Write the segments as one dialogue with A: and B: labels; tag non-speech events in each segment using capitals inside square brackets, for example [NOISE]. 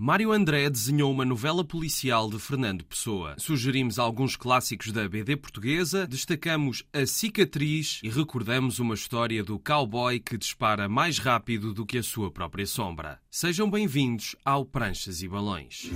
A: Mário André desenhou uma novela policial de Fernando Pessoa. Sugerimos alguns clássicos da BD portuguesa, destacamos A Cicatriz e recordamos uma história do cowboy que dispara mais rápido do que a sua própria sombra. Sejam bem-vindos ao Pranchas e Balões.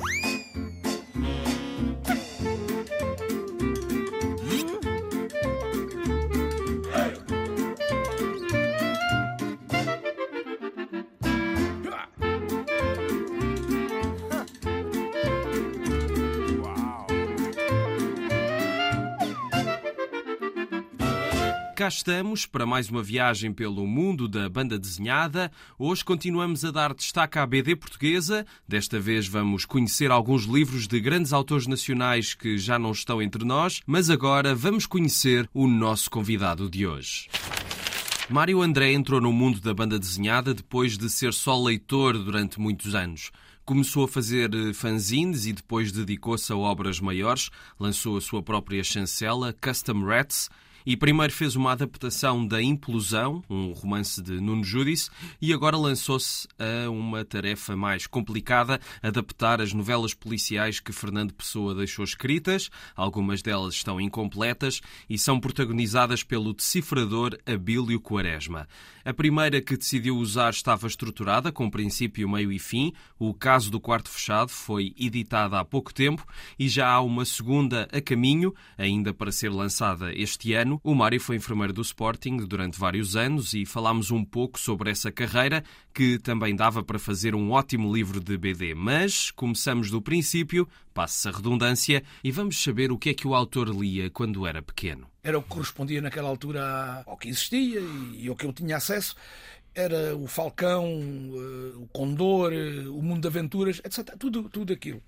A: Cá estamos para mais uma viagem pelo mundo da banda desenhada. Hoje continuamos a dar destaque à BD portuguesa. Desta vez vamos conhecer alguns livros de grandes autores nacionais que já não estão entre nós, mas agora vamos conhecer o nosso convidado de hoje. Mário André entrou no mundo da banda desenhada depois de ser só leitor durante muitos anos. Começou a fazer eh, fanzines e depois dedicou-se a obras maiores. Lançou a sua própria chancela, Custom Rats, e primeiro fez uma adaptação da Implosão, um romance de Nuno Judice, e agora lançou-se a uma tarefa mais complicada, adaptar as novelas policiais que Fernando Pessoa deixou escritas. Algumas delas estão incompletas e são protagonizadas pelo decifrador Abílio Quaresma. A primeira que decidiu usar estava estruturada, com princípio, meio e fim. O caso do quarto fechado foi editada há pouco tempo e já há uma segunda a caminho, ainda para ser lançada este ano ano. O Mário foi enfermeiro do Sporting durante vários anos e falámos um pouco sobre essa carreira, que também dava para fazer um ótimo livro de BD. Mas começamos do princípio, passa a redundância, e vamos saber o que é que o autor lia quando era pequeno.
B: Era o que correspondia naquela altura ao que existia e ao que eu tinha acesso era o Falcão, eh, o Condor, eh, o Mundo de Aventuras, etc. Tudo, tudo aquilo.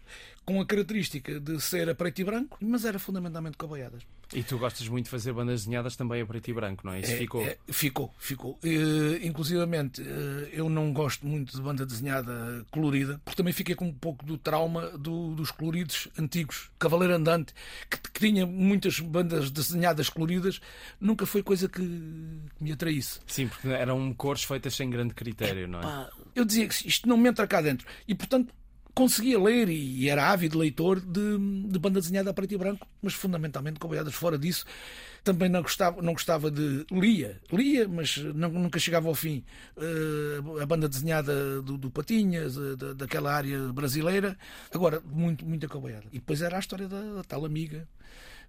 B: Com a característica de ser a preto e branco, mas era fundamentalmente cobaiadas.
A: E tu gostas muito de fazer bandas desenhadas também a preto e branco, não é? Isso
B: é,
A: ficou?
B: É, ficou, ficou. Uh, inclusivamente, uh, eu não gosto muito de banda desenhada colorida, porque também fiquei com um pouco do trauma do, dos coloridos antigos. Cavaleiro Andante, que, que, tinha muitas bandas desenhadas coloridas, nunca foi coisa que, que me atraísse.
A: Sim, porque eram cores feitas sem grande critério,
B: é,
A: não é?
B: Pá, eu dizia que isto não me entra cá dentro. E, portanto, conseguia ler e era ávido leitor de, de banda desenhada a preto e branco, mas fundamentalmente cobayadas fora disso. Também não gostava, não gostava de. Lia, lia, mas não, nunca chegava ao fim. Uh, a banda desenhada do, do Patinhas, uh, daquela área brasileira. Agora, muito, muita cobayada. E depois era a história da, da tal amiga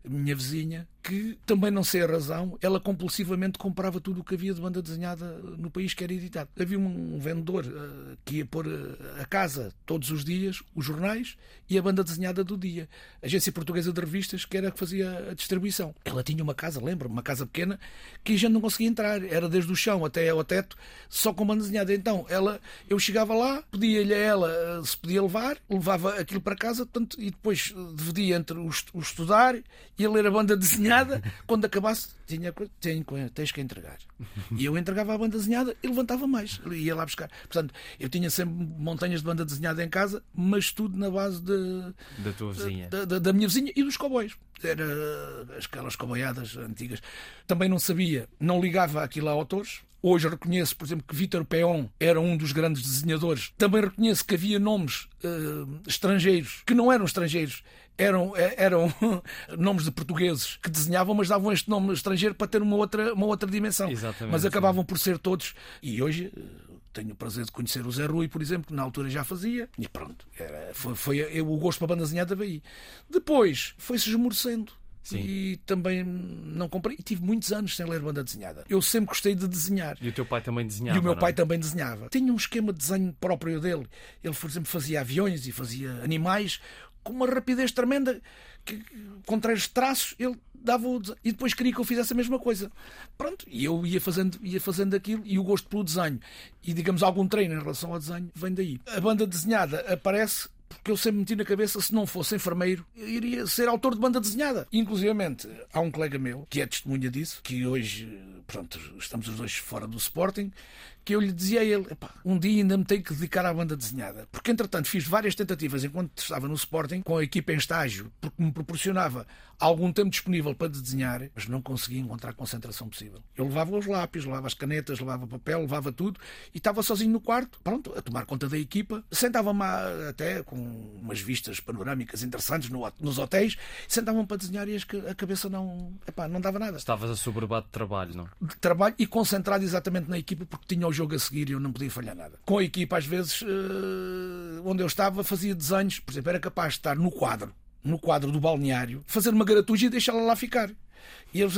B: minha vizinha, que também não sei a razão, ela compulsivamente comprava tudo o que havia de banda desenhada no país que era editado. Havia um vendedor uh, que ia pôr uh, a casa todos os dias os jornais e a banda desenhada do dia. A Agência Portuguesa de Revistas, que era a que fazia a distribuição. Ela tinha uma casa, lembro uma casa pequena, que a gente não conseguia entrar. Era desde o chão até ao teto, só com banda desenhada. Então, ela, eu chegava lá, pedia-lhe a ela uh, se podia levar, levava aquilo para casa portanto, e depois dividia entre o, o estudar ia ler a banda desenhada, quando acabasse, tinha, tinha, tens que entregar. E eu entregava a banda desenhada e levantava mais, ia lá buscar. Portanto, eu tinha sempre montanhas de banda desenhada em casa, mas tudo na base de,
A: da tua vizinha.
B: Da, da, da minha vizinha e dos cowboys. Era aquelas coboiadas antigas. Também não sabia, não ligava aquilo a autores, Hoje reconheço, por exemplo, que Vítor Peon era um dos grandes desenhadores. Também reconheço que havia nomes uh, estrangeiros que não eram estrangeiros, eram, eh, eram [LAUGHS] nomes de portugueses que desenhavam, mas davam este nome estrangeiro para ter uma outra, uma outra dimensão.
A: Exatamente,
B: mas acabavam sim. por ser todos. E hoje eh, tenho o prazer de conhecer o Zé Rui, por exemplo, que na altura já fazia. E pronto, era, foi, foi eu, o gosto para a banda desenhada veio. Depois foi-se esmorecendo. Sim. E também não comprei. E tive muitos anos sem ler banda desenhada. Eu sempre gostei de desenhar.
A: E o teu pai também desenhava?
B: E o meu pai
A: não?
B: também desenhava. Tinha um esquema de desenho próprio dele. Ele, por exemplo, fazia aviões e fazia animais com uma rapidez tremenda. Que, com três traços, ele dava o e depois queria que eu fizesse a mesma coisa. Pronto, e eu ia fazendo, ia fazendo aquilo e o gosto pelo desenho e digamos algum treino em relação ao desenho vem daí. A banda desenhada aparece porque eu sempre meti na cabeça, se não fosse enfermeiro, iria ser autor de banda desenhada. Inclusivamente, há um colega meu, que é testemunha disso, que hoje, pronto, estamos os dois fora do Sporting, que eu lhe dizia a ele: um dia ainda me tenho que dedicar à banda desenhada. Porque, entretanto, fiz várias tentativas enquanto estava no Sporting, com a equipa em estágio, porque me proporcionava algum tempo disponível para desenhar, mas não conseguia encontrar a concentração possível. Eu levava os lápis, levava as canetas, levava papel, levava tudo e estava sozinho no quarto, pronto, a tomar conta da equipa. Sentava-me até com umas vistas panorâmicas interessantes nos hotéis, sentava-me para desenhar e a cabeça não, epá, não dava nada.
C: Estavas assoberbado de trabalho, não?
B: De trabalho e concentrado exatamente na equipa porque tinha o jogo a seguir e eu não podia falhar nada. Com a equipa, às vezes, eh, onde eu estava, fazia desenhos, por exemplo, era capaz de estar no quadro no quadro do balneário, fazer uma garatuja e deixá-la lá ficar. E eles,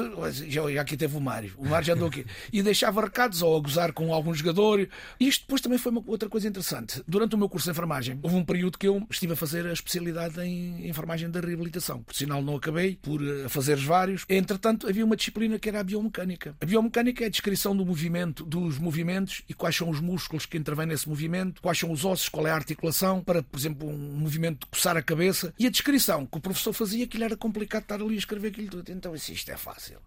B: já, aqui teve o Mário, o Mário já andou aqui. E deixava recados ou a gozar com algum jogador. Isto depois também foi uma, outra coisa interessante. Durante o meu curso de enfermagem, houve um período que eu estive a fazer a especialidade em enfermagem da reabilitação. Por sinal, não acabei por eh, fazer vários. Entretanto, havia uma disciplina que era a biomecânica. A biomecânica é a descrição do movimento, dos movimentos e quais são os músculos que intervêm nesse movimento, quais são os ossos, qual é a articulação, para, por exemplo, um movimento de coçar a cabeça. E a descrição que o professor fazia, aquilo era complicado estar ali a escrever aquilo tudo. Então, isto é fácil.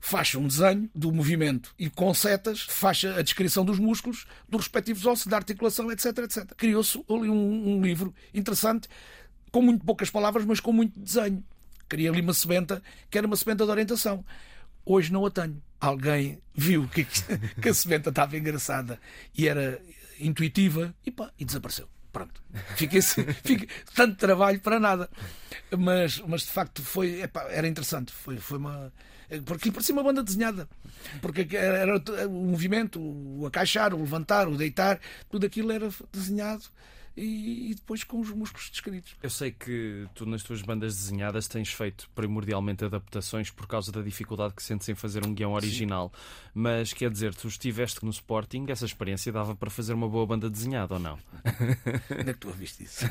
B: Faz um desenho do movimento e com setas faz a descrição dos músculos, dos respectivos ossos, da articulação, etc. etc. Criou-se ali um, um livro interessante, com muito poucas palavras, mas com muito desenho. Criei ali uma sebenta que era uma sebenta de orientação. Hoje não a tenho. Alguém viu que, [LAUGHS] que a sebenta estava engraçada e era intuitiva e, pá, e desapareceu. Pronto. Fiquei, [LAUGHS] fiquei, tanto trabalho para nada. Mas, mas de facto foi, era interessante. Foi, foi uma. Porque parecia uma banda desenhada. Porque era o movimento, o acaixar, o levantar, o deitar, tudo aquilo era desenhado e, e, depois com os músculos descritos.
C: Eu sei que tu nas tuas bandas desenhadas tens feito primordialmente adaptações por causa da dificuldade que sentes em fazer um guião original. Sim. Mas quer dizer, tu estiveste no Sporting, essa experiência dava para fazer uma boa banda desenhada ou não? [LAUGHS]
B: Onde é que tu ouviste isso?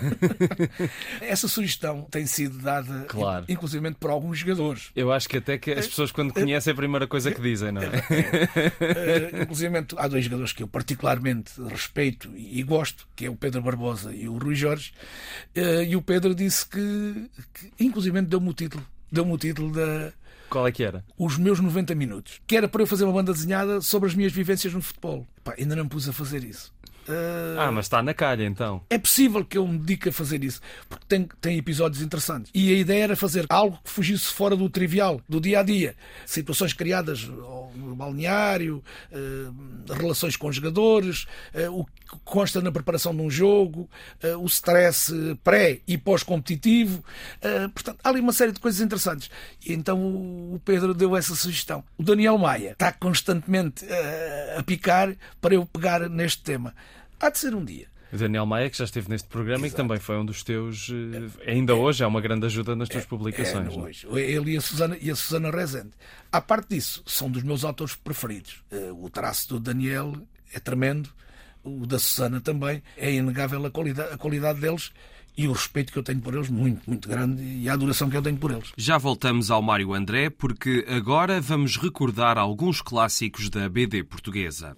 B: [LAUGHS] essa sugestão tem sido dada, claro. inclusive por alguns jogadores.
C: Eu acho que até que as pessoas, quando conhecem, é a primeira coisa que dizem, não é?
B: é. [LAUGHS] inclusive, há dois jogadores que eu particularmente respeito e gosto, que é o Pedro Barbosa Barbosa e o Rui Jorge, uh, e o Pedro disse que, que inclusive deu-me o título, deu-me o título da
C: qual é que era?
B: Os meus 90 minutos. Que era para eu fazer uma banda desenhada sobre as minhas vivências no futebol. Pá, ainda não me pus a fazer isso.
C: Uh... Ah, mas está na calha então.
B: É possível que eu me dedique a fazer isso, porque tem, tem episódios interessantes. E a ideia era fazer algo que fugisse fora do trivial, do dia a dia. Situações criadas no balneário, uh, relações com jogadores, uh, o que consta na preparação de um jogo, o stress pré e pós-competitivo. portanto, há ali uma série de coisas interessantes. E então o Pedro deu essa sugestão. O Daniel Maia está constantemente a picar para eu pegar neste tema. Há de ser um dia.
C: O Daniel Maia, que já esteve neste programa Exato. e que também foi um dos teus. Eh, ainda é, hoje é uma grande ajuda nas tuas é, publicações.
B: É, hoje. Ele e a, Susana, e a Susana Rezende. À parte disso, são dos meus autores preferidos. Eh, o traço do Daniel é tremendo, o da Susana também. É inegável a qualidade, a qualidade deles e o respeito que eu tenho por eles, muito, muito grande, e a adoração que eu tenho por eles.
A: Já voltamos ao Mário André, porque agora vamos recordar alguns clássicos da BD portuguesa.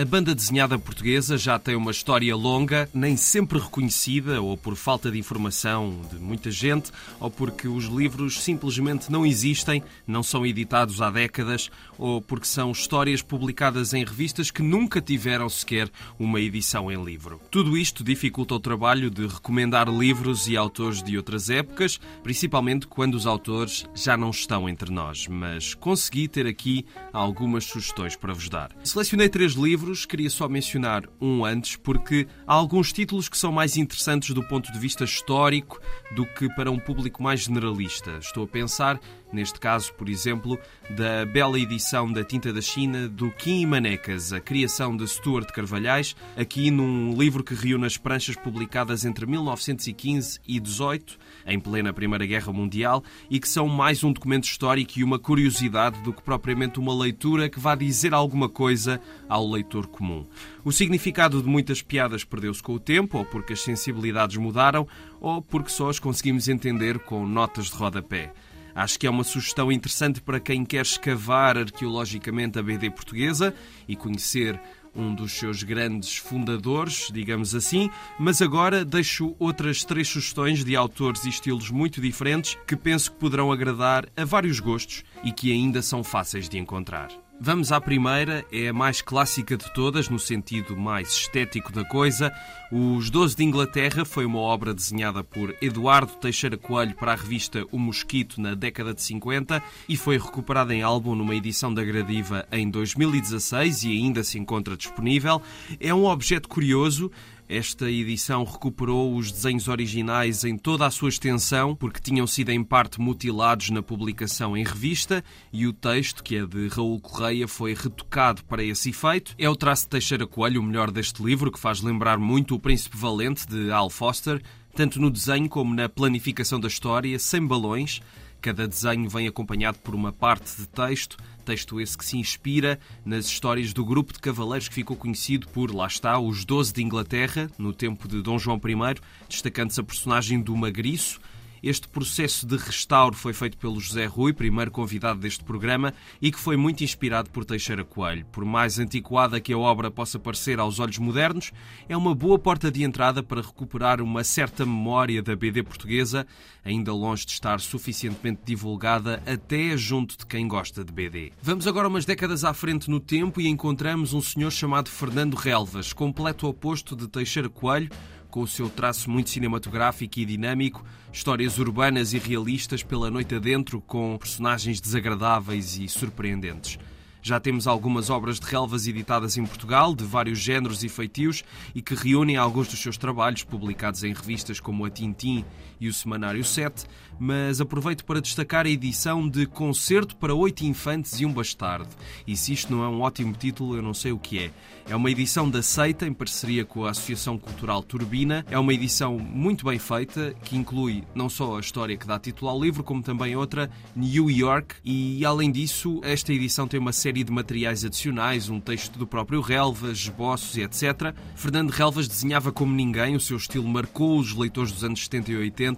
A: A banda desenhada portuguesa já tem uma história longa, nem sempre reconhecida, ou por falta de informação de muita gente, ou porque os livros simplesmente não existem, não são editados há décadas, ou porque são histórias publicadas em revistas que nunca tiveram sequer uma edição em livro. Tudo isto dificulta o trabalho de recomendar livros e autores de outras épocas, principalmente quando os autores já não estão entre nós, mas consegui ter aqui algumas sugestões para vos dar. Selecionei três livros livros, queria só mencionar um antes, porque há alguns títulos que são mais interessantes do ponto de vista histórico do que para um público mais generalista. Estou a pensar neste caso, por exemplo, da bela edição da Tinta da China do Kim e Manecas, a criação de Stuart Carvalhais, aqui num livro que reúne as pranchas publicadas entre 1915 e 18, em plena Primeira Guerra Mundial, e que são mais um documento histórico e uma curiosidade do que propriamente uma leitura que vá dizer alguma coisa ao leitor comum. O significado de muitas piadas perdeu-se com o tempo, ou porque as sensibilidades mudaram, ou porque só as conseguimos entender com notas de rodapé. Acho que é uma sugestão interessante para quem quer escavar arqueologicamente a BD portuguesa e conhecer um dos seus grandes fundadores, digamos assim, mas agora deixo outras três sugestões de autores e estilos muito diferentes que penso que poderão agradar a vários gostos e que ainda são fáceis de encontrar. Vamos à primeira, é a mais clássica de todas, no sentido mais estético da coisa. Os Doze de Inglaterra foi uma obra desenhada por Eduardo Teixeira Coelho para a revista O Mosquito na década de 50 e foi recuperada em álbum numa edição da Gradiva em 2016 e ainda se encontra disponível. É um objeto curioso esta edição recuperou os desenhos originais em toda a sua extensão, porque tinham sido em parte mutilados na publicação em revista, e o texto, que é de Raul Correia, foi retocado para esse efeito. É o traço de Teixeira Coelho, o melhor deste livro, que faz lembrar muito O Príncipe Valente, de Al Foster, tanto no desenho como na planificação da história, sem balões. Cada desenho vem acompanhado por uma parte de texto, texto esse que se inspira nas histórias do grupo de cavaleiros que ficou conhecido por, lá está, os Doze de Inglaterra, no tempo de Dom João I, destacando-se a personagem do Magriço, este processo de restauro foi feito pelo José Rui, primeiro convidado deste programa, e que foi muito inspirado por Teixeira Coelho. Por mais antiquada que a obra possa parecer aos olhos modernos, é uma boa porta de entrada para recuperar uma certa memória da BD portuguesa, ainda longe de estar suficientemente divulgada até junto de quem gosta de BD. Vamos agora umas décadas à frente no tempo e encontramos um senhor chamado Fernando Relvas, completo oposto de Teixeira Coelho, com o seu traço muito cinematográfico e dinâmico, histórias urbanas e realistas pela noite adentro, com personagens desagradáveis e surpreendentes. Já temos algumas obras de relvas editadas em Portugal, de vários géneros e feitios, e que reúnem alguns dos seus trabalhos, publicados em revistas como a Tintim e o Semanário 7, mas aproveito para destacar a edição de Concerto para Oito Infantes e um Bastardo. E se isto não é um ótimo título, eu não sei o que é. É uma edição da Seita, em parceria com a Associação Cultural Turbina. É uma edição muito bem feita, que inclui não só a história que dá título ao livro, como também outra, New York. E, além disso, esta edição tem uma série de materiais adicionais, um texto do próprio Relvas, esboços e etc. Fernando Relvas desenhava como ninguém, o seu estilo marcou os leitores dos anos 70 e 80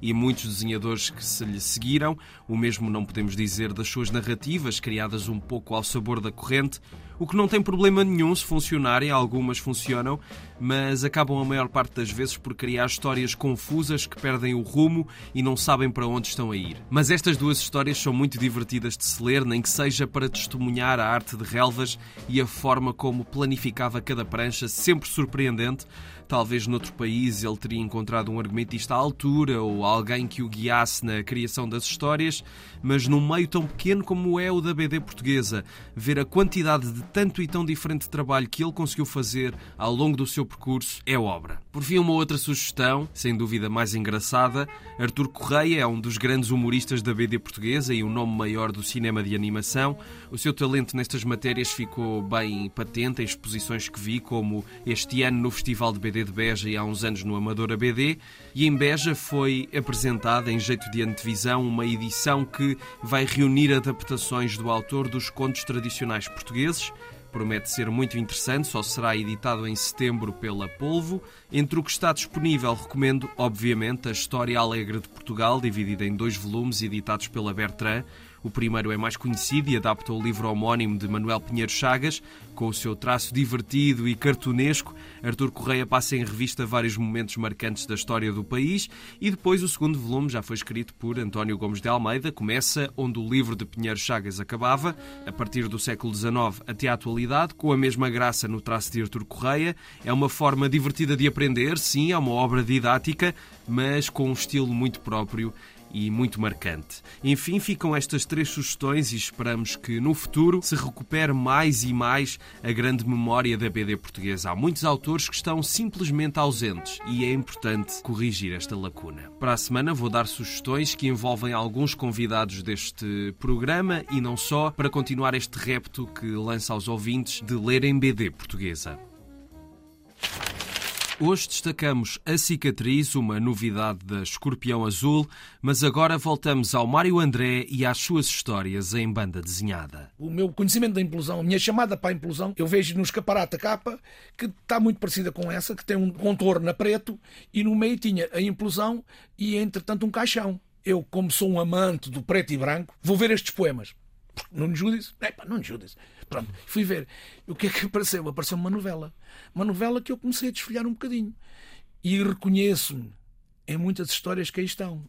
A: e muitos desenhadores que se lhe seguiram. O mesmo não podemos dizer das suas narrativas, criadas um pouco ao sabor da corrente o que não tem problema nenhum se funcionarem, algumas funcionam, mas acabam a maior parte das vezes por criar histórias confusas que perdem o rumo e não sabem para onde estão a ir. Mas estas duas histórias são muito divertidas de se ler, nem que seja para testemunhar a arte de relvas e a forma como planificava cada prancha, sempre surpreendente. Talvez noutro país ele teria encontrado um argumentista à altura ou alguém que o guiasse na criação das histórias, mas num meio tão pequeno como é o da BD portuguesa, ver a quantidade de tanto e tão diferente trabalho que ele conseguiu fazer ao longo do seu percurso é obra. Por fim, uma outra sugestão, sem dúvida mais engraçada, Artur Correia é um dos grandes humoristas da BD portuguesa e o um nome maior do cinema de animação. O seu talento nestas matérias ficou bem patente em exposições que vi, como este ano no Festival de BD De Beja e há uns anos no Amadora BD. E em Beja foi apresentada, em jeito de antevisão, uma edição que vai reunir adaptações do autor dos contos tradicionais portugueses. Promete ser muito interessante, só será editado em setembro pela Polvo. Entre o que está disponível, recomendo, obviamente, a História Alegre de Portugal, dividida em dois volumes editados pela Bertrand. O primeiro é mais conhecido e adapta o livro homónimo de Manuel Pinheiro Chagas, com o seu traço divertido e cartunesco. Artur Correia passa em revista vários momentos marcantes da história do país e depois o segundo volume já foi escrito por António Gomes de Almeida. Começa onde o livro de Pinheiro Chagas acabava, a partir do século XIX até à atualidade, com a mesma graça no traço de Artur Correia. É uma forma divertida de aprender, sim, é uma obra didática, mas com um estilo muito próprio e muito marcante. Enfim, ficam estas três sugestões e esperamos que no futuro se recupere mais e mais a grande memória da BD portuguesa. Há muitos autores que estão simplesmente ausentes e é importante corrigir esta lacuna. Para a semana vou dar sugestões que envolvem alguns convidados deste programa e não só, para continuar este repto que lança aos ouvintes de lerem BD portuguesa. Hoje destacamos A Cicatriz, uma novidade da Escorpião Azul, mas agora voltamos ao Mário André e às suas histórias em banda desenhada.
B: O meu conhecimento da implosão, a minha chamada para a implosão, eu vejo no escaparate a capa que está muito parecida com essa, que tem um contorno a preto e no meio tinha a implosão e entretanto um caixão. Eu, como sou um amante do preto e branco, vou ver estes poemas. Nuno Judice, epa, Nuno Judice. Pronto, fui ver. O que é que [LAUGHS] apareceu? Apareceu uma novela. Uma novela que eu comecei a desfolhar um bocadinho. E reconheço-me em muitas histórias que aí estão.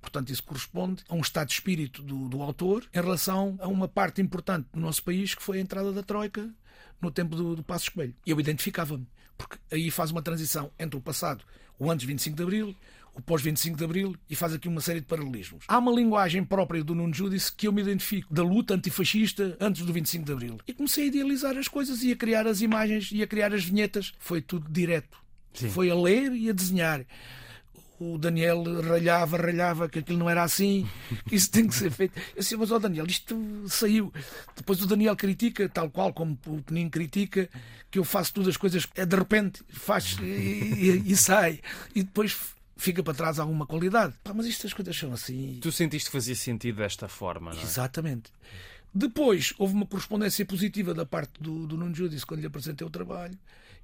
B: Portanto, isso corresponde a um estado de espírito do, do autor em relação a uma parte importante do nosso país que foi a entrada da Troika no tempo do, do Passo Espelho. Eu identificava-me, porque aí faz uma transição entre o passado, o antes 25 de Abril, o pós-25 de Abril e faz aqui uma série de paralelismos. Há uma linguagem própria do Nuno Judice que eu me identifico da luta antifascista antes do 25 de Abril. E comecei a idealizar as coisas e a criar as imagens e a criar as vinhetas. Foi tudo direto. Sim. Foi a ler e a desenhar o Daniel ralhava, ralhava que aquilo não era assim, que [LAUGHS] isso tem que ser feito. Eu disse, mas ó Daniel, isto saiu. Depois o Daniel critica, tal qual como o Penin critica, que eu faço todas as coisas, é de repente, faz e, e, e sai. E depois fica para trás alguma qualidade. Pá, mas estas coisas são assim.
C: Tu sentiste que fazia sentido desta forma, não é?
B: Exatamente. Depois houve uma correspondência positiva da parte do, do Nuno Judice quando lhe apresentei o trabalho.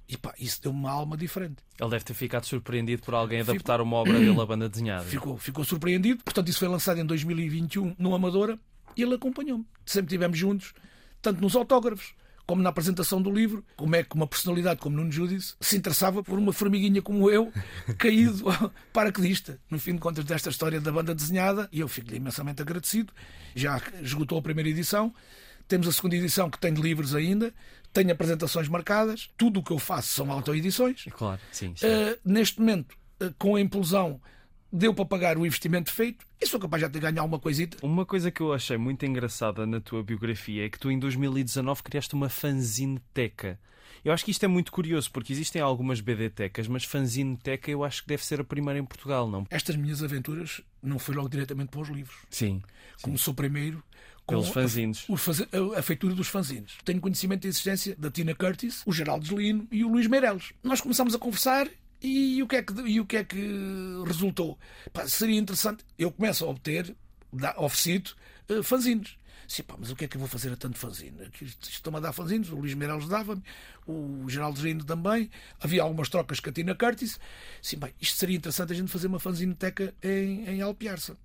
B: E pá, isso deu uma alma diferente.
C: Ele deve ter ficado surpreendido por alguém adaptar ficou... uma obra dele à banda [CLEARS THROAT] desenhada.
B: Ficou, ficou surpreendido. Portanto, isso foi lançado em 2021 no Amadora e ele acompanhou-me. Sempre estivemos juntos, tanto nos autógrafos como na apresentação do livro, como é que uma personalidade como Nuno Judice se interessava por uma formiguinha como eu, [LAUGHS] caído [LAUGHS] paraquedista. No fim de contas desta história da banda desenhada, e eu fico-lhe imensamente agradecido. Já esgotou a primeira edição, temos a segunda edição que tem de livros ainda, tem apresentações marcadas, tudo o que eu faço são autoedições.
C: Claro, sim. sim.
B: Uh, neste momento, uh, com a implosão deu para pagar o investimento feito e sou capaz já de ganhar alguma coisita.
C: Uma coisa que eu achei muito engraçada na tua biografia é que tu em 2019 criaste uma fanzine-teca. Eu acho que isto é muito curioso, porque existem algumas BD-tecas, mas fanzine-teca eu acho que deve ser a primeira em Portugal, não?
B: Estas minhas aventuras não foi logo diretamente para os livros.
C: Sim.
B: Começou sim. primeiro com
C: Pelos fanzines.
B: A, a, feitura dos fanzines. Tenho conhecimento da existência da Tina Curtis, o Geraldo Gelino e o Luís Meireles. Nós começámos a conversar e o que é que, e o que, é que resultou? Pá, seria interessante. Eu começo a obter, oferecido, uh, fanzines. Sim, pá, mas o que é que eu vou fazer a tanto fanzine? Estão-me a dar fanzines, o Luís Meireles dava-me, o Geraldo Gerino também, havia algumas trocas com a Tina Curtis. Sim, bem, isto seria interessante a gente fazer uma fanzineteca em, em Alpiarça.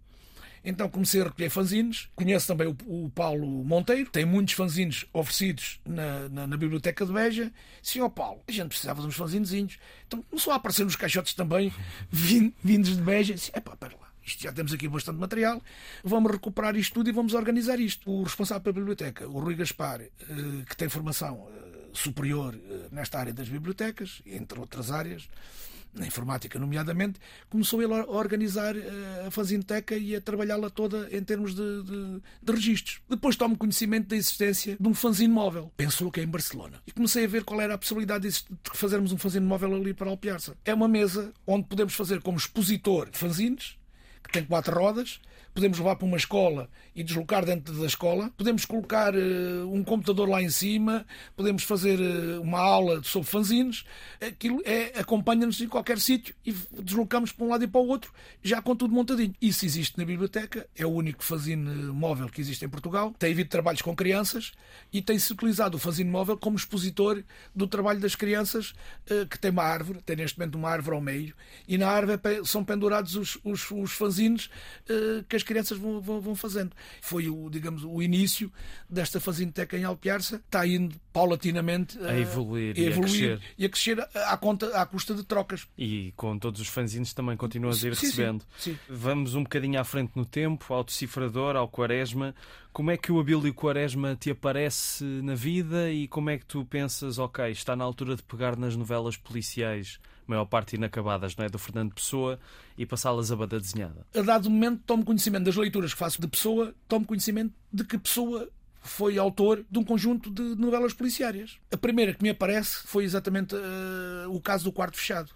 B: Então comecei a recolher fanzines. Conheço também o, o Paulo Monteiro, tem muitos fanzines oferecidos na, na, na Biblioteca de Beja. Ó Paulo, a gente precisava de uns fanzinezinhos. Então começou a aparecer nos caixotes também, [LAUGHS] vindos de Beja. É pá, pera lá. Isto já temos aqui bastante material, vamos recuperar isto tudo e vamos organizar isto. O responsável pela biblioteca, o Rui Gaspar, eh, que tem formação eh, superior eh, nesta área das bibliotecas, entre outras áreas, na informática, nomeadamente, começou ele a organizar eh, a Fazinteca e a trabalhá-la toda em termos de, de, de registros. Depois tomo conhecimento da existência de um fanzine móvel. Pensou que é em Barcelona. E comecei a ver qual era a possibilidade de fazermos um fanzine móvel ali para Alpiarça. É uma mesa onde podemos fazer como expositor fanzines, que tem quatro rodas, podemos levar para uma escola e deslocar dentro da escola, podemos colocar uh, um computador lá em cima, podemos fazer uh, uma aula sobre fanzines, aquilo é, acompanha-nos em qualquer sítio e deslocamos para um lado e para o outro, já com tudo montadinho. Isso existe na biblioteca, é o único fanzine móvel que existe em Portugal, tem havido trabalhos com crianças e tem-se utilizado o fanzine móvel como expositor do trabalho das crianças, uh, que tem uma árvore, tem neste momento uma árvore ao meio, e na árvore é são pendurados os, os, os fanzines que as crianças vão, vão, vão, fazendo. Foi o, digamos, o início desta Fazinteca em Alpiarça, está indo paulatinamente
C: a, a evoluir, a e, evoluir a
B: e a crescer à, conta, à custa de trocas.
C: E com todos os fanzines também continuas a ir sim, recebendo. Sim, sim. Vamos um bocadinho à frente no tempo, ao decifrador, ao Quaresma. Como é que o Abílio Quaresma te aparece na vida e como é que tu pensas, ok, está na altura de pegar nas novelas policiais maior parte inacabadas, não é? Do Fernando Pessoa e passá-las a banda desenhada.
B: A dado momento, tomo conhecimento das leituras que faço de Pessoa, tomo conhecimento de que Pessoa foi autor de um conjunto de novelas policiárias. A primeira que me aparece foi exatamente uh, o caso do Quarto Fechado.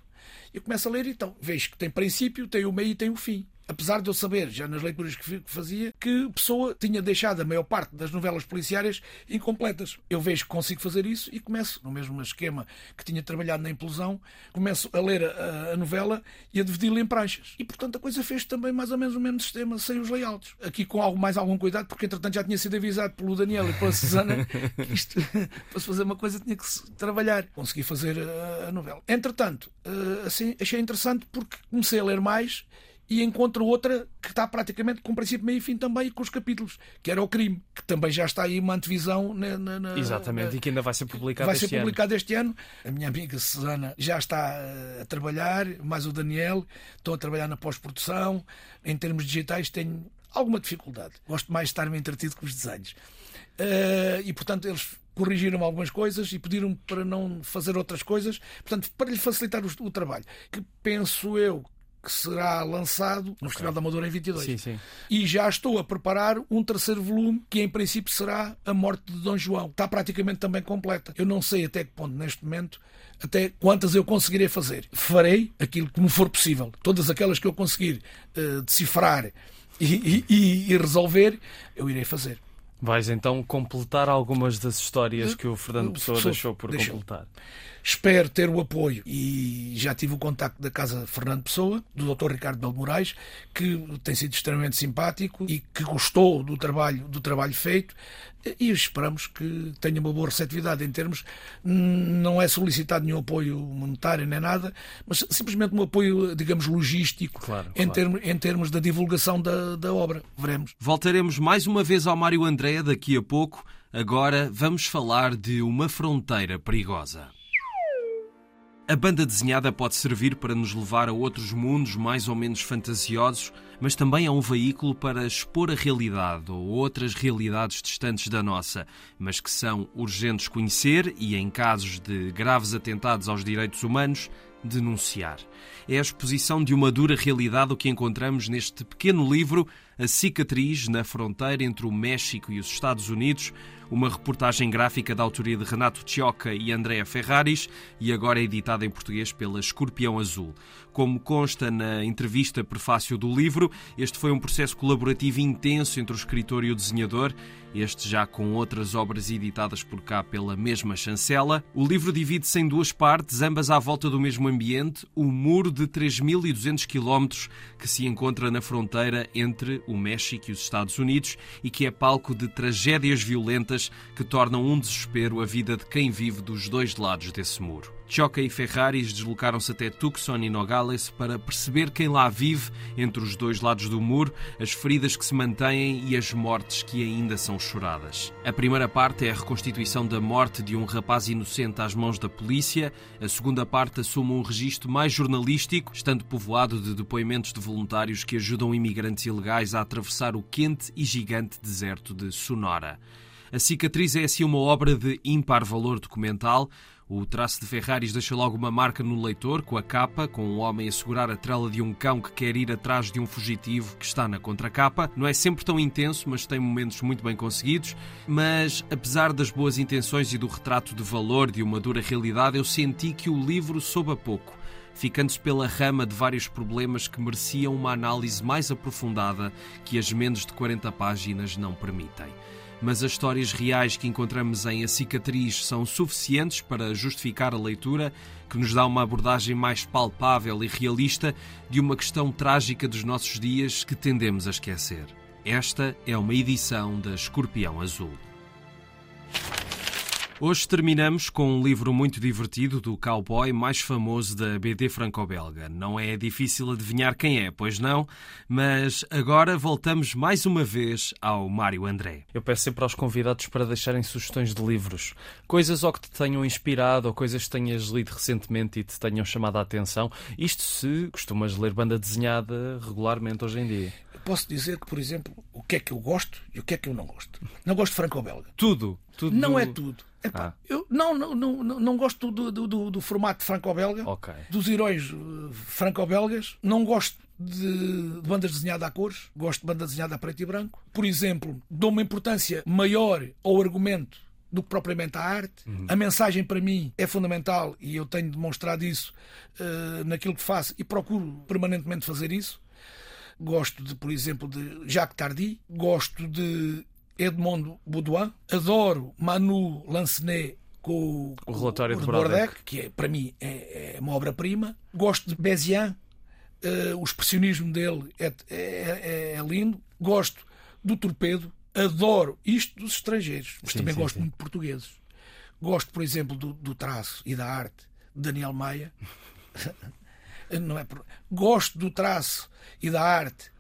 B: Eu começo a ler então, vejo que tem princípio, tem o meio e tem o fim apesar de eu saber, já nas leituras que fazia, que Pessoa tinha deixado a maior parte das novelas policiárias incompletas. Eu vejo que consigo fazer isso e começo, no mesmo esquema que tinha trabalhado na implosão, começo a ler a, a novela e a dividir-la em pranchas. E, portanto, a coisa fez também mais ou menos o mesmo sistema, sem os layouts. Aqui com algo, mais algum cuidado, porque, entretanto, já tinha sido avisado pelo Daniel e pela Susana [LAUGHS] que isto, [LAUGHS] para se fazer uma coisa, tinha que trabalhar. Consegui fazer a, a novela. Entretanto, eh, assim, achei interessante porque comecei a ler mais e encontro outra que está praticamente com princípio, meio e fim também, com os capítulos, que era o crime, que também já está aí uma antevisão. Na, na, na,
C: Exatamente, e que ainda vai ser publicado
B: vai
C: este
B: ser publicado este ano. A minha amiga Susana já está eh, a trabalhar, mais o Daniel, estão a trabalhar na pós-produção. Em termos digitais, tenho alguma dificuldade. Gosto mais de estar-me entretido com os desenhos. Uh, e, portanto, eles corrigiram algumas coisas e pediram para não fazer outras coisas, portanto, para lhe facilitar o, o trabalho, que penso eu que será lançado no okay. Festival da Amadora em 22.
C: Sim, sim.
B: E já estou a preparar um terceiro volume, que em princípio será A Morte de Dom João. Está praticamente também completa. Eu não sei até que ponto, neste momento, até quantas eu conseguirei fazer. Farei aquilo que me for possível. Todas aquelas que eu conseguir uh, decifrar e, e, e resolver, eu irei fazer.
C: Vais então completar algumas das histórias que o Fernando Pessoa deixou por completar.
B: Espero ter o apoio e já tive o contacto da Casa Fernando Pessoa, do Dr. Ricardo Belo Moraes, que tem sido extremamente simpático e que gostou do trabalho, do trabalho feito e esperamos que tenha uma boa receptividade em termos não é solicitado nenhum apoio monetário nem nada, mas simplesmente um apoio, digamos, logístico
C: claro,
B: em,
C: claro.
B: Termos, em termos da divulgação da, da obra. Veremos.
A: Voltaremos mais uma vez ao Mário André daqui a pouco. Agora vamos falar de uma fronteira perigosa. A banda desenhada pode servir para nos levar a outros mundos mais ou menos fantasiosos, mas também é um veículo para expor a realidade ou outras realidades distantes da nossa, mas que são urgentes conhecer e, em casos de graves atentados aos direitos humanos, denunciar. É a exposição de uma dura realidade o que encontramos neste pequeno livro, A Cicatriz na Fronteira entre o México e os Estados Unidos, uma reportagem gráfica da autoria de Renato Tioca e Andrea Ferraris e agora é editada em português pela Escorpião Azul. Como consta na entrevista prefácio do livro, este foi um processo colaborativo intenso entre o escritor e o desenhador, este já com outras obras editadas por cá pela mesma chancela. O livro divide-se em duas partes, ambas à volta do mesmo ambiente, o muro de 3.200 quilómetros que se encontra na fronteira entre o México e os Estados Unidos e que é palco de tragédias violentas que tornam um desespero a vida de quem vive dos dois lados desse muro. Choca e Ferraris deslocaram-se até Tucson e Nogales para perceber quem lá vive entre os dois lados do muro, as feridas que se mantêm e as mortes que ainda são choradas. A primeira parte é a reconstituição da morte de um rapaz inocente às mãos da polícia, a segunda parte assume um registro mais jornalístico, estando povoado de depoimentos de voluntários que ajudam imigrantes ilegais a atravessar o quente e gigante deserto de Sonora. A cicatriz é assim uma obra de ímpar valor documental, o traço de Ferraris deixa logo uma marca no leitor, com a capa, com um homem a segurar a trela de um cão que quer ir atrás de um fugitivo que está na contracapa. Não é sempre tão intenso, mas tem momentos muito bem conseguidos. Mas, apesar das boas intenções e do retrato de valor de uma dura realidade, eu senti que o livro soube a pouco ficando-se pela rama de vários problemas que mereciam uma análise mais aprofundada que as menos de 40 páginas não permitem mas as histórias reais que encontramos em A Cicatriz são suficientes para justificar a leitura, que nos dá uma abordagem mais palpável e realista de uma questão trágica dos nossos dias que tendemos a esquecer. Esta é uma edição da Escorpião Azul. Hoje terminamos com um livro muito divertido do cowboy mais famoso da BD franco-belga. Não é difícil adivinhar quem é, pois não? Mas agora voltamos mais uma vez ao Mário André.
C: Eu peço sempre aos convidados para deixarem sugestões de livros. Coisas ou que te tenham inspirado ou coisas que tenhas lido recentemente e te tenham chamado a atenção. Isto se costumas ler banda desenhada regularmente hoje em dia
B: posso dizer que, por exemplo, o que é que eu gosto e o que é que eu não gosto. Não gosto de franco-belga.
C: Tudo? tudo
B: não é tudo. Epá, ah. Eu não, não, não, não gosto do, do, do, formato franco-belga,
C: okay.
B: dos heróis uh, franco-belgas. Não gosto de, de bandas desenhadas a cores, gosto de banda desenhada a preto e branco. Por exemplo, dou uma importância maior ao argumento do que propriamente à arte. Uhum. A mensagem para mim é fundamental e eu tenho demonstrado isso uh, naquilo que faço e procuro permanentemente fazer isso. Gosto, de, por exemplo, de Jacques Tardy, gosto de Edmond Baudouin, adoro Manu Lancenet com
C: o relatório
B: o
C: de Brodek,
B: que é, para mim é, é uma obra-prima. Gosto de Bezian, uh, o expressionismo dele é, é, é, lindo. Gosto do Torpedo, adoro isto dos estrangeiros, mas sim, também sim, gosto sim. muito de portugueses. Gosto, por exemplo, do, do traço e da arte de Daniel Maia. [LAUGHS] Não é por... Gosto do traço e da arte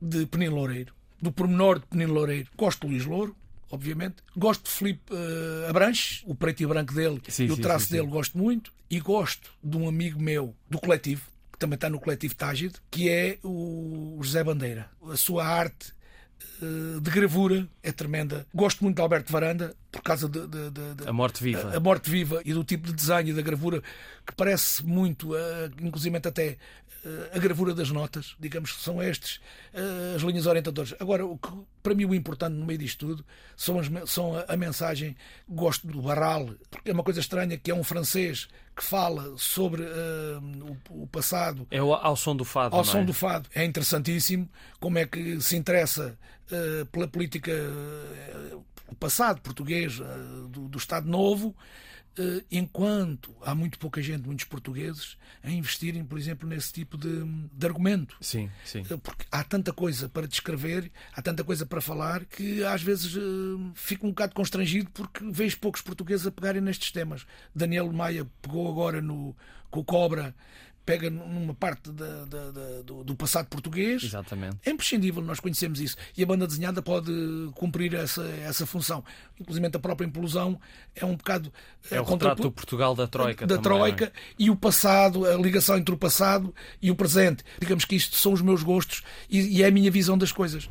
B: de Penino Loureiro, do pormenor de Penino Loureiro. Gosto de Luís Louro, obviamente. Gosto de Filipe uh, Abranches, o preto e branco dele sim, e o traço sim, sim, dele gosto muito. E gosto de um amigo meu do coletivo, que também está no coletivo Tágide, que é o José Bandeira. A sua arte uh, de gravura é tremenda. Gosto muito de Alberto Varanda, por causa de, de, de, de,
C: a morte viva
B: a, a, morte viva e do tipo de desenho e da gravura que parece muito uh, inclusive até a gravura das notas digamos que são estes uh, as linhas orientadoras. Agora o que para mim o importante no meio disto tudo são, as, são a, a, mensagem gosto do Barral porque é uma coisa estranha que é um francês que fala sobre o, o, passado.
C: É ao, ao som do fado
B: ao som
C: é?
B: do fado. É interessantíssimo como é que se interessa pela política o passado português eh, do, do Estado Novo, eh, enquanto há muito pouca gente, muitos portugueses, a investirem, por exemplo, nesse tipo de, de, argumento.
C: Sim, sim.
B: Eh, porque há tanta coisa para descrever, há tanta coisa para falar, que às vezes fico um bocado constrangido porque vejo poucos portugueses a pegarem nestes temas. Daniel Maia pegou agora no, com o Cobra pega numa parte da, da, da, do, do, passado português.
C: Exatamente.
B: É imprescindível, nós conhecemos isso. E a banda desenhada pode cumprir essa, essa função. Inclusive a própria implosão é um bocado.
C: É o retrato do Portugal da Troika.
B: Da
C: também,
B: Troika
C: é?
B: e o passado, a ligação entre o passado e o presente. Digamos que isto são os meus gostos e, e é a minha visão das coisas.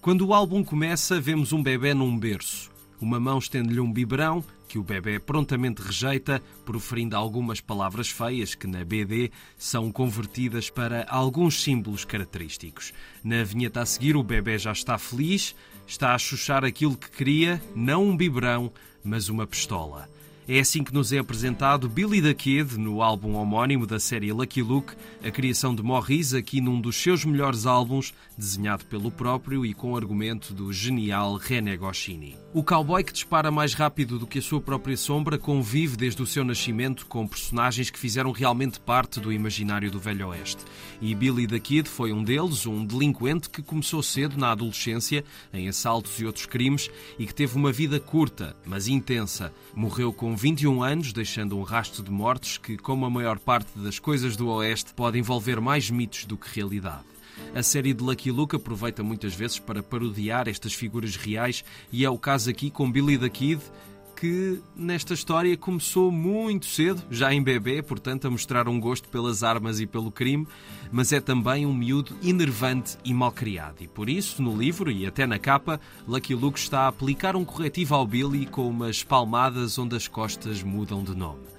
A: Quando o álbum começa, vemos um bebê num berço. Uma mão estende-lhe um biberão que o bebê prontamente rejeita, proferindo algumas palavras feias que na BD são convertidas para alguns símbolos característicos. Na vinheta a seguir, o bebê já está feliz, está a chuchar aquilo que queria, não um biberão, mas uma pistola. É assim que nos é apresentado Billy the Kid no álbum homónimo da série Lucky Luke, a criação de Morris aqui num dos seus melhores álbuns, desenhado pelo próprio e com argumento do genial René Goscinny. O cowboy que dispara mais rápido do que a sua própria sombra convive desde o seu nascimento com personagens que fizeram realmente parte do imaginário do Velho Oeste. E Billy the Kid foi um deles, um delinquente que começou cedo na adolescência, em assaltos e outros crimes, e que teve uma vida curta, mas intensa. Morreu com 21 anos, deixando um rastro de mortes que, como a maior parte das coisas do Oeste, pode envolver mais mitos do que realidade. A série de Lucky Luke aproveita muitas vezes para parodiar estas figuras reais e é o caso aqui com Billy the Kid, que nesta história começou muito cedo, já em bebê, portanto, a mostrar um gosto pelas armas e pelo crime, mas é também um miúdo enervante e malcriado. E por isso, no livro e até na capa, Lucky Luke está a aplicar um corretivo ao Billy com umas palmadas onde as costas mudam de nome.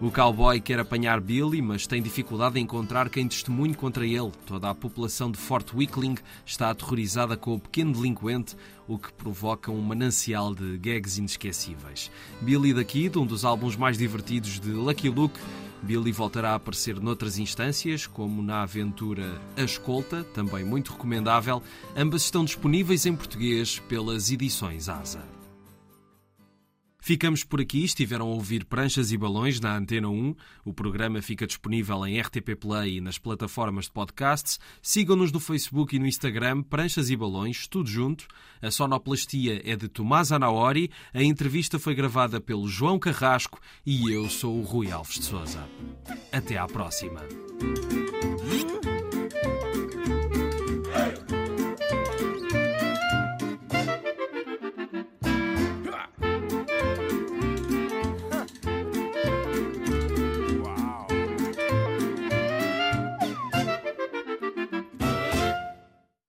A: O cowboy quer apanhar Billy, mas tem dificuldade em encontrar quem testemunhe contra ele. Toda a população de Fort Wickling está aterrorizada com o pequeno delinquente, o que provoca um manancial de gags inesquecíveis. Billy the Kid, um dos álbuns mais divertidos de Lucky Luke, Billy voltará a aparecer noutras instâncias, como na aventura A Escolta, também muito recomendável. Ambas estão disponíveis em português pelas edições Asa. Ficamos por aqui. Estiveram a ouvir Pranchas e Balões na Antena 1. O programa fica disponível em RTP Play e nas plataformas de podcasts. Sigam-nos no Facebook e no Instagram, Pranchas e Balões, tudo junto. A sonoplastia é de Tomás Anaori. A entrevista foi gravada pelo João Carrasco e eu sou o Rui Alves de Souza. Até à próxima.